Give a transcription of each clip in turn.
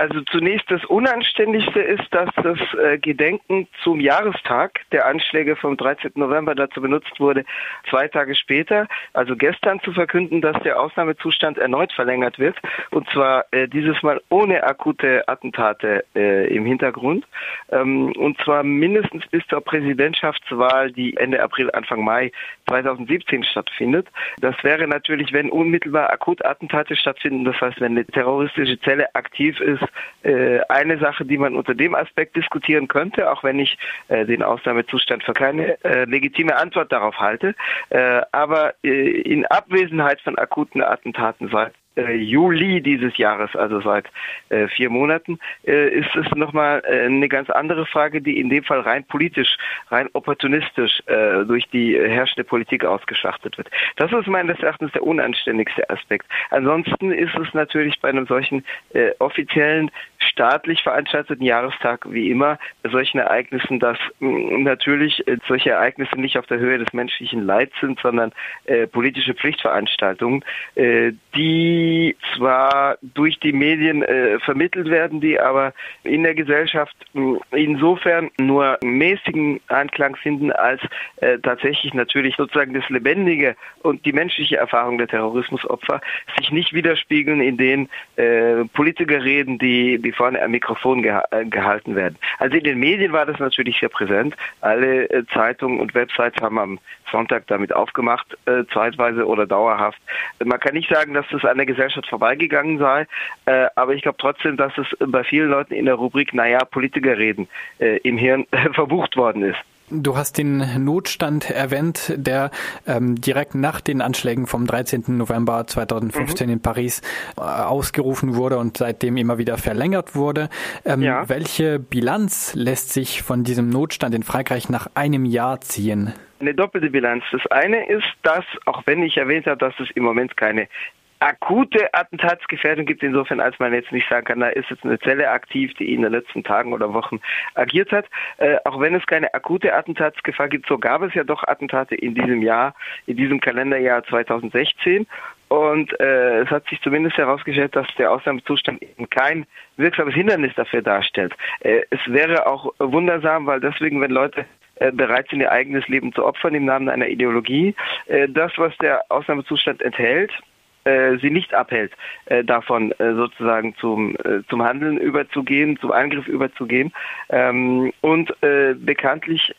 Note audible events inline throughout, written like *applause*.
Also zunächst das Unanständigste ist, dass das äh, Gedenken zum Jahrestag der Anschläge vom 13. November dazu benutzt wurde, zwei Tage später, also gestern zu verkünden, dass der Ausnahmezustand erneut verlängert wird. Und zwar äh, dieses Mal ohne akute Attentate äh, im Hintergrund. Ähm, und zwar mindestens bis zur Präsidentschaftswahl, die Ende April, Anfang Mai 2017 stattfindet. Das wäre natürlich, wenn unmittelbar akut Attentate stattfinden, das heißt, wenn eine terroristische Zelle aktiv ist, äh, eine Sache, die man unter dem Aspekt diskutieren könnte, auch wenn ich äh, den Ausnahmezustand für keine äh, legitime Antwort darauf halte. Äh, aber äh, in Abwesenheit von akuten Attentaten seit äh, Juli dieses Jahres, also seit äh, vier Monaten, äh, ist es nochmal äh, eine ganz andere Frage, die in dem Fall rein politisch, rein opportunistisch äh, durch die herrschende Politik ausgeschachtet wird. Das ist meines Erachtens der unanständigste Aspekt. Ansonsten ist es natürlich bei einem solchen äh, offiziellen staatlich veranstalteten Jahrestag wie immer solchen Ereignissen, dass mh, natürlich äh, solche Ereignisse nicht auf der Höhe des menschlichen Leids sind, sondern äh, politische Pflichtveranstaltungen, äh, die zwar durch die Medien äh, vermittelt werden, die aber in der Gesellschaft mh, insofern nur mäßigen Anklang finden, als äh, tatsächlich natürlich sozusagen das Lebendige und die menschliche Erfahrung der Terrorismusopfer sich nicht widerspiegeln in den äh, Politikerreden, die, die vorne am Mikrofon geha äh, gehalten werden. Also in den Medien war das natürlich sehr präsent. Alle äh, Zeitungen und Websites haben am Sonntag damit aufgemacht, äh, zeitweise oder dauerhaft. Man kann nicht sagen, dass das an der Gesellschaft vorbeigegangen sei, äh, aber ich glaube trotzdem, dass es bei vielen Leuten in der Rubrik, naja, Politiker reden, äh, im Hirn *laughs* verbucht worden ist. Du hast den Notstand erwähnt, der ähm, direkt nach den Anschlägen vom 13. November 2015 mhm. in Paris äh, ausgerufen wurde und seitdem immer wieder verlängert wurde. Ähm, ja. Welche Bilanz lässt sich von diesem Notstand in Frankreich nach einem Jahr ziehen? Eine doppelte Bilanz. Das eine ist, dass, auch wenn ich erwähnt habe, dass es im Moment keine akute Attentatsgefährdung gibt, insofern als man jetzt nicht sagen kann, da ist jetzt eine Zelle aktiv, die in den letzten Tagen oder Wochen agiert hat. Äh, auch wenn es keine akute Attentatsgefahr gibt, so gab es ja doch Attentate in diesem Jahr, in diesem Kalenderjahr 2016. Und äh, es hat sich zumindest herausgestellt, dass der Ausnahmezustand eben kein wirksames Hindernis dafür darstellt. Äh, es wäre auch wundersam, weil deswegen, wenn Leute äh, bereit sind, ihr eigenes Leben zu opfern im Namen einer Ideologie, äh, das, was der Ausnahmezustand enthält, äh, sie nicht abhält, davon sozusagen zum, zum Handeln überzugehen, zum Angriff überzugehen. Ähm, und bekanntlich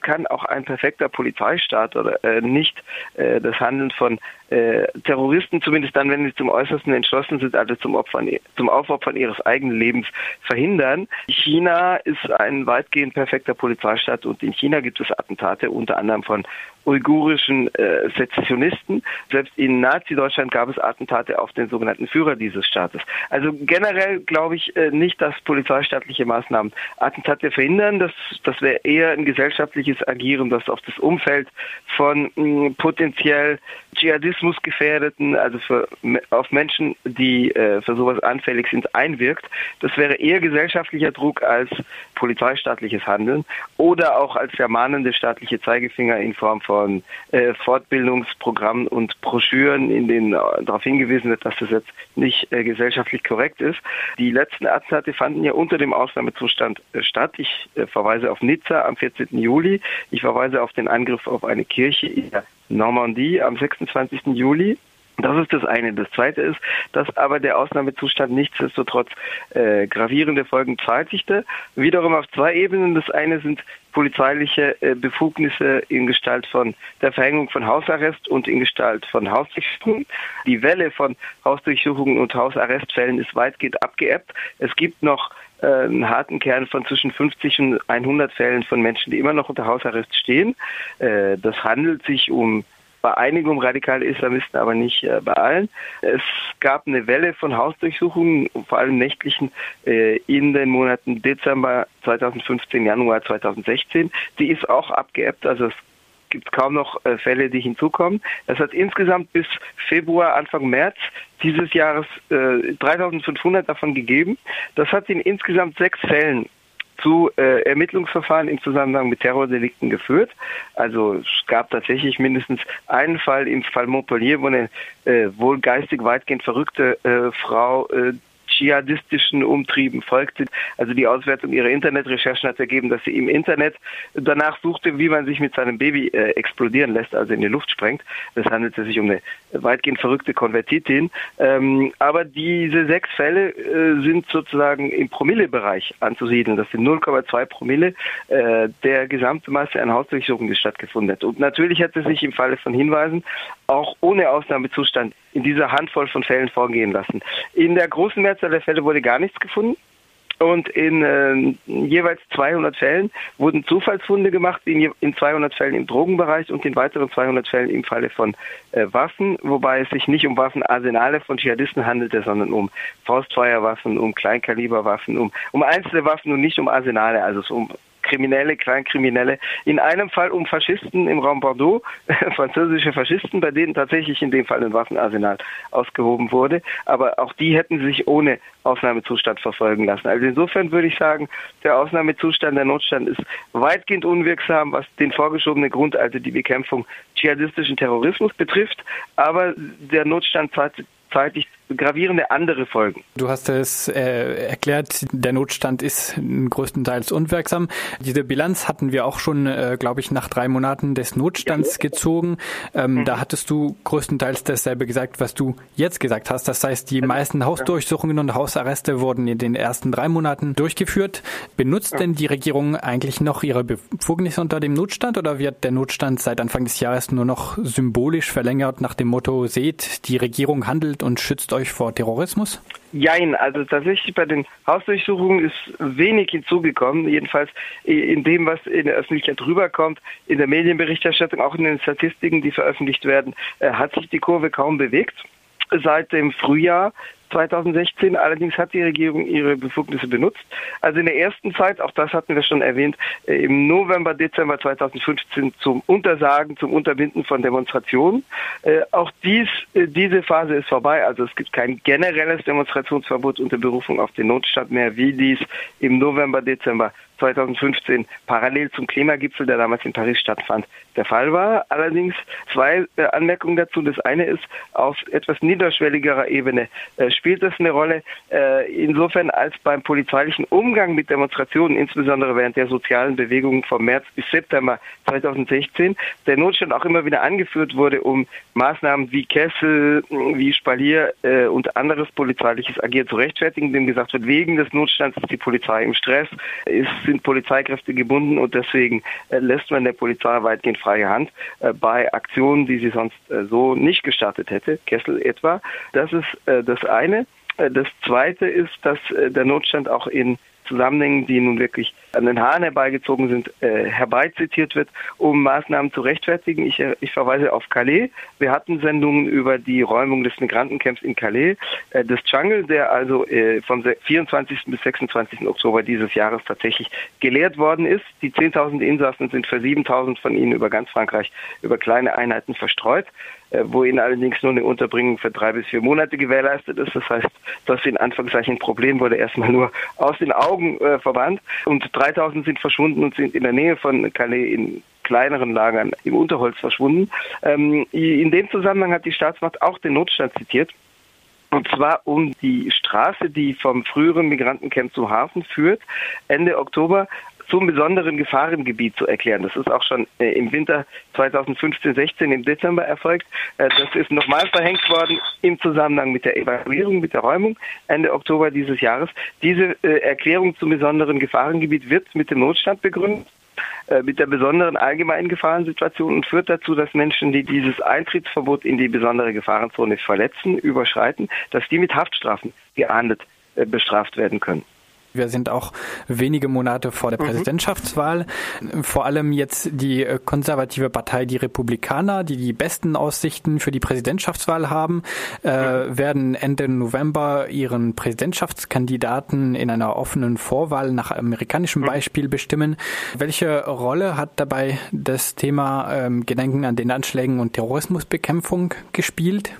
kann auch ein perfekter Polizeistaat oder nicht das Handeln von äh, Terroristen, zumindest dann, wenn sie zum Äußersten entschlossen sind, also zum, Opfern, zum Aufopfern ihres eigenen Lebens verhindern. China ist ein weitgehend perfekter Polizeistaat und in China gibt es Attentate, unter anderem von uigurischen äh, Sezessionisten. Selbst in Nazi-Deutschland gab es Attentate auf den sogenannten Führer dieses Staates. Also generell glaube ich äh, nicht, dass polizeistaatliche Maßnahmen Attentate verhindern. Das, das wäre eher ein gesellschaftliches Agieren, das auf das Umfeld von mh, potenziell Dschihadismus gefährdeten, also für, auf Menschen, die äh, für sowas anfällig sind, einwirkt. Das wäre eher gesellschaftlicher Druck als polizeistaatliches Handeln oder auch als der mahnende staatliche Zeigefinger in Form von äh, Fortbildungsprogrammen und Broschüren, in denen äh, darauf hingewiesen wird, dass das jetzt nicht äh, gesellschaftlich korrekt ist. Die letzten Attentate fanden ja unter dem Ausnahmezustand äh, statt. Ich äh, verweise auf Nizza am 14. Juli. Ich verweise auf den Angriff auf eine Kirche in der Normandie am 26. Juli. Das ist das eine. Das zweite ist, dass aber der Ausnahmezustand nichtsdestotrotz äh, gravierende Folgen zeitigte. Wiederum auf zwei Ebenen. Das eine sind polizeiliche äh, Befugnisse in Gestalt von der Verhängung von Hausarrest und in Gestalt von Hausdurchsuchungen. Die Welle von Hausdurchsuchungen und Hausarrestfällen ist weitgehend abgeebbt. Es gibt noch äh, einen harten Kern von zwischen 50 und 100 Fällen von Menschen, die immer noch unter Hausarrest stehen. Äh, das handelt sich um bei einigen um radikale Islamisten, aber nicht äh, bei allen. Es gab eine Welle von Hausdurchsuchungen, vor allem nächtlichen, äh, in den Monaten Dezember 2015, Januar 2016. Die ist auch abgeebbt, also es gibt kaum noch äh, Fälle, die hinzukommen. Es hat insgesamt bis Februar, Anfang März dieses Jahres äh, 3500 davon gegeben. Das hat in insgesamt sechs Fällen zu äh, Ermittlungsverfahren im Zusammenhang mit Terrordelikten geführt. Also es gab tatsächlich mindestens einen Fall im Fall Montpellier, wo eine äh, wohl geistig weitgehend verrückte äh, Frau äh, dschihadistischen Umtrieben folgte. Also die Auswertung ihrer Internetrecherchen hat ergeben, dass sie im Internet danach suchte, wie man sich mit seinem Baby äh, explodieren lässt, also in die Luft sprengt. Es handelte sich um eine weitgehend verrückte Konvertitin. Ähm, aber diese sechs Fälle äh, sind sozusagen im Promillebereich anzusiedeln. Das sind 0,2 Promille äh, der gesamten Masse an Hausdurchsuchungen, die stattgefunden hat. Und natürlich hat es sich im Falle von Hinweisen auch ohne Ausnahmezustand in dieser Handvoll von Fällen vorgehen lassen. In der großen Mehrzahl der Fälle wurde gar nichts gefunden. Und in äh, jeweils 200 Fällen wurden Zufallsfunde gemacht, in, in 200 Fällen im Drogenbereich und in weiteren 200 Fällen im Falle von äh, Waffen, wobei es sich nicht um Waffenarsenale von Dschihadisten handelte, sondern um Faustfeuerwaffen, um Kleinkaliberwaffen, um, um einzelne Waffen und nicht um Arsenale, also um Kriminelle, Kleinkriminelle. In einem Fall um Faschisten im Raum Bordeaux, *laughs* französische Faschisten, bei denen tatsächlich in dem Fall ein Waffenarsenal ausgehoben wurde. Aber auch die hätten sich ohne Ausnahmezustand verfolgen lassen. Also insofern würde ich sagen, der Ausnahmezustand, der Notstand ist weitgehend unwirksam, was den vorgeschobenen Grund, also die Bekämpfung dschihadistischen Terrorismus betrifft. Aber der Notstand zeitlich gravierende andere Folgen. Du hast es äh, erklärt, der Notstand ist größtenteils unwirksam. Diese Bilanz hatten wir auch schon, äh, glaube ich, nach drei Monaten des Notstands gezogen. Ähm, mhm. Da hattest du größtenteils dasselbe gesagt, was du jetzt gesagt hast. Das heißt, die meisten Hausdurchsuchungen und Hausarreste wurden in den ersten drei Monaten durchgeführt. Benutzt denn die Regierung eigentlich noch ihre Befugnisse unter dem Notstand oder wird der Notstand seit Anfang des Jahres nur noch symbolisch verlängert nach dem Motto, seht, die Regierung handelt und schützt euch vor Terrorismus? Jein, also tatsächlich bei den Hausdurchsuchungen ist wenig hinzugekommen, jedenfalls in dem, was in der Öffentlichkeit rüberkommt, in der Medienberichterstattung, auch in den Statistiken, die veröffentlicht werden, äh, hat sich die Kurve kaum bewegt. Seit dem Frühjahr 2016. Allerdings hat die Regierung ihre Befugnisse benutzt. Also in der ersten Zeit, auch das hatten wir schon erwähnt, äh, im November, Dezember 2015 zum Untersagen, zum Unterbinden von Demonstrationen. Äh, auch dies, äh, diese Phase ist vorbei. Also es gibt kein generelles Demonstrationsverbot unter Berufung auf den Notstand mehr, wie dies im November, Dezember 2015 parallel zum Klimagipfel, der damals in Paris stattfand, der Fall war. Allerdings zwei äh, Anmerkungen dazu. Das eine ist, auf etwas niederschwelligerer Ebene äh, spielt das eine Rolle. Äh, insofern als beim polizeilichen Umgang mit Demonstrationen, insbesondere während der sozialen Bewegungen vom März bis September 2016, der Notstand auch immer wieder angeführt wurde, um Maßnahmen wie Kessel, wie Spalier und anderes polizeiliches Agieren zu rechtfertigen, dem gesagt wird, wegen des Notstands ist die Polizei im Stress, ist sind Polizeikräfte gebunden und deswegen äh, lässt man der Polizei weitgehend freie Hand äh, bei Aktionen, die sie sonst äh, so nicht gestartet hätte, Kessel etwa. Das ist das eine. Das zweite ist, dass der Notstand auch in Zusammenhängen, die nun wirklich an den Haaren herbeigezogen sind, äh, herbeizitiert wird, um Maßnahmen zu rechtfertigen. Ich, äh, ich verweise auf Calais. Wir hatten Sendungen über die Räumung des Migrantencamps in Calais, äh, des Jungle, der also äh, vom 24. bis 26. Oktober dieses Jahres tatsächlich geleert worden ist. Die 10.000 Insassen sind für 7.000 von ihnen über ganz Frankreich über kleine Einheiten verstreut. Äh, wo ihnen allerdings nur eine Unterbringung für drei bis vier Monate gewährleistet ist. Das heißt, das in Anführungszeichen ein Problem wurde erstmal nur aus den Augen äh, verbannt und 3000 sind verschwunden und sind in der Nähe von Calais in kleineren Lagern im Unterholz verschwunden. Ähm, in dem Zusammenhang hat die Staatsmacht auch den Notstand zitiert. Und zwar um die Straße, die vom früheren Migrantencamp zum Hafen führt. Ende Oktober zum besonderen Gefahrengebiet zu erklären. Das ist auch schon äh, im Winter 2015-16 im Dezember erfolgt. Äh, das ist nochmal verhängt worden im Zusammenhang mit der Evakuierung, mit der Räumung Ende Oktober dieses Jahres. Diese äh, Erklärung zum besonderen Gefahrengebiet wird mit dem Notstand begründet äh, mit der besonderen allgemeinen Gefahrensituation und führt dazu, dass Menschen, die dieses Eintrittsverbot in die besondere Gefahrenzone verletzen, überschreiten, dass die mit Haftstrafen geahndet äh, bestraft werden können. Wir sind auch wenige Monate vor der mhm. Präsidentschaftswahl. Vor allem jetzt die äh, konservative Partei, die Republikaner, die die besten Aussichten für die Präsidentschaftswahl haben, äh, mhm. werden Ende November ihren Präsidentschaftskandidaten in einer offenen Vorwahl nach amerikanischem mhm. Beispiel bestimmen. Welche Rolle hat dabei das Thema ähm, Gedenken an den Anschlägen und Terrorismusbekämpfung gespielt?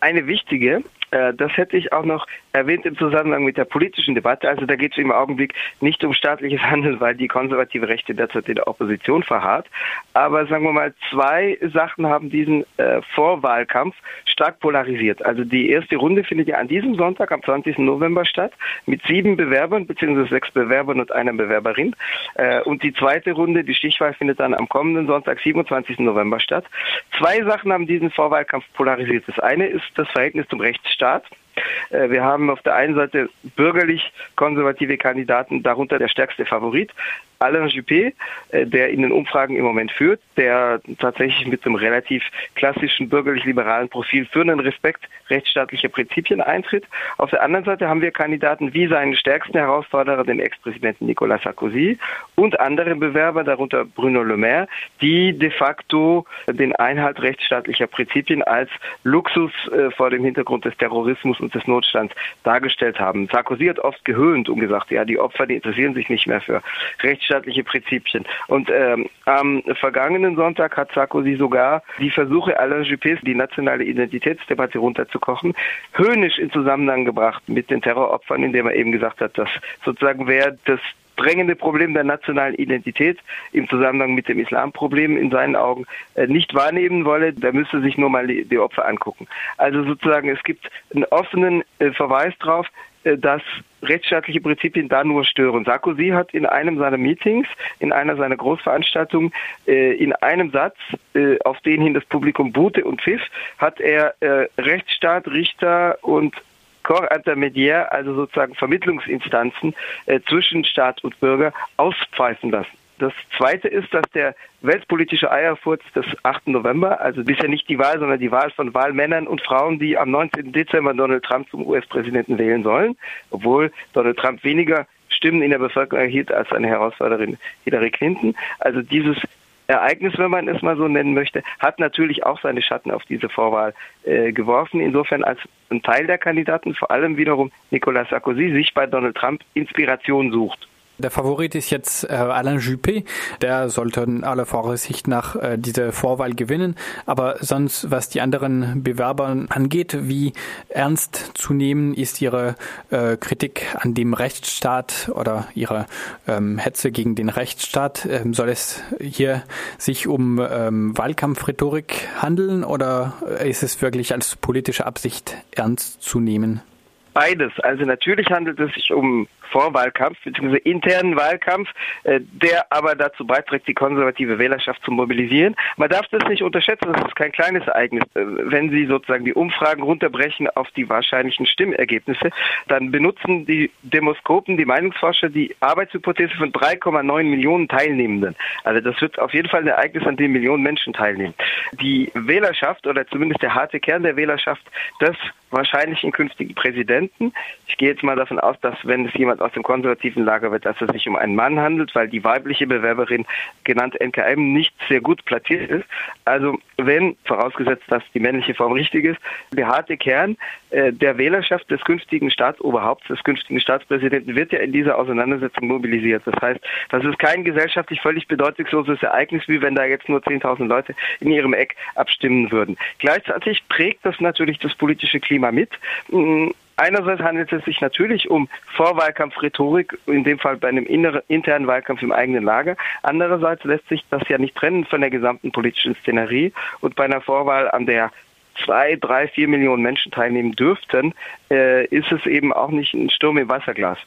Eine wichtige, das hätte ich auch noch erwähnt im Zusammenhang mit der politischen Debatte. Also da geht es im Augenblick nicht um staatliches *laughs* Handeln, weil die konservative Rechte derzeit in der Opposition verharrt. Aber sagen wir mal, zwei Sachen haben diesen äh, Vorwahlkampf stark polarisiert. Also die erste Runde findet ja an diesem Sonntag, am 20. November statt, mit sieben Bewerbern bzw. sechs Bewerbern und einer Bewerberin. Äh, und die zweite Runde, die Stichwahl, findet dann am kommenden Sonntag, 27. November statt. Zwei Sachen haben diesen Vorwahlkampf polarisiert. Das eine ist das Verhältnis zum Rechtsstaat. Äh, wir haben auf der einen Seite bürgerlich-konservative Kandidaten, darunter der stärkste Favorit, Alain Juppé, äh, der in den Umfragen im Moment führt, der tatsächlich mit einem relativ klassischen bürgerlich-liberalen Profil für einen Respekt rechtsstaatlicher Prinzipien eintritt. Auf der anderen Seite haben wir Kandidaten wie seinen stärksten Herausforderer, den Ex-Präsidenten Nicolas Sarkozy und andere Bewerber, darunter Bruno Le Maire, die de facto den Einhalt rechtsstaatlicher Prinzipien als Luxus äh, vor dem Hintergrund des Terrorismus und des Notstands dargestellt haben. Sarkozy hat oft gehöhnt und gesagt, ja, die Opfer, die interessieren sich nicht mehr für rechtsstaatliche Prinzipien. Und ähm, am vergangenen Sonntag hat Sarkozy sogar die Versuche Alain Juppés, die nationale Identitätsdebatte runterzukochen, höhnisch in Zusammenhang gebracht mit den Terroropfern, indem er eben gesagt hat, dass sozusagen wer das drängende Problem der nationalen Identität im Zusammenhang mit dem Islamproblem in seinen Augen äh, nicht wahrnehmen wolle, der müsste sich nur mal die Opfer angucken. Also sozusagen, es gibt einen offenen äh, Verweis darauf, dass rechtsstaatliche Prinzipien da nur stören. Sarkozy hat in einem seiner Meetings, in einer seiner Großveranstaltungen, in einem Satz, auf den hin das Publikum buhte und pfiff, hat er Rechtsstaat, Richter und Corps intermédiaire, also sozusagen Vermittlungsinstanzen äh, zwischen Staat und Bürger, auspfeifen lassen. Das Zweite ist, dass der weltpolitische Eierfurz des 8. November, also bisher nicht die Wahl, sondern die Wahl von Wahlmännern und Frauen, die am 19. Dezember Donald Trump zum US-Präsidenten wählen sollen, obwohl Donald Trump weniger Stimmen in der Bevölkerung erhielt als seine Herausforderin Hillary Clinton. Also dieses Ereignis, wenn man es mal so nennen möchte, hat natürlich auch seine Schatten auf diese Vorwahl äh, geworfen. Insofern als ein Teil der Kandidaten, vor allem wiederum Nicolas Sarkozy, sich bei Donald Trump Inspiration sucht. Der Favorit ist jetzt äh, Alain Juppé. Der sollte in aller Voraussicht nach äh, diese Vorwahl gewinnen. Aber sonst, was die anderen Bewerber angeht, wie ernst zu nehmen ist ihre äh, Kritik an dem Rechtsstaat oder ihre ähm, Hetze gegen den Rechtsstaat? Ähm, soll es hier sich um ähm, Wahlkampfrhetorik handeln oder ist es wirklich als politische Absicht ernst zu nehmen? Beides. Also natürlich handelt es sich um Vorwahlkampf bzw. internen Wahlkampf, äh, der aber dazu beiträgt, die konservative Wählerschaft zu mobilisieren. Man darf das nicht unterschätzen, das ist kein kleines Ereignis. Äh, wenn Sie sozusagen die Umfragen runterbrechen auf die wahrscheinlichen Stimmergebnisse, dann benutzen die Demoskopen, die Meinungsforscher, die Arbeitshypothese von 3,9 Millionen Teilnehmenden. Also das wird auf jeden Fall ein Ereignis, an dem Millionen Menschen teilnehmen. Die Wählerschaft oder zumindest der harte Kern der Wählerschaft des wahrscheinlichen künftigen Präsidenten. Ich gehe jetzt mal davon aus, dass wenn es jemand aus dem konservativen Lager wird, dass es sich um einen Mann handelt, weil die weibliche Bewerberin, genannt NKM, nicht sehr gut platziert ist. Also wenn, vorausgesetzt, dass die männliche Form richtig ist, der harte Kern äh, der Wählerschaft des künftigen Staatsoberhaupts, des künftigen Staatspräsidenten wird ja in dieser Auseinandersetzung mobilisiert. Das heißt, das ist kein gesellschaftlich völlig bedeutungsloses Ereignis, wie wenn da jetzt nur 10.000 Leute in ihrem Eck abstimmen würden. Gleichzeitig prägt das natürlich das politische Klima mit. Einerseits handelt es sich natürlich um Vorwahlkampfrhetorik, in dem Fall bei einem inneren, internen Wahlkampf im eigenen Lager. Andererseits lässt sich das ja nicht trennen von der gesamten politischen Szenerie. Und bei einer Vorwahl, an der zwei, drei, vier Millionen Menschen teilnehmen dürften, äh, ist es eben auch nicht ein Sturm im Wasserglas.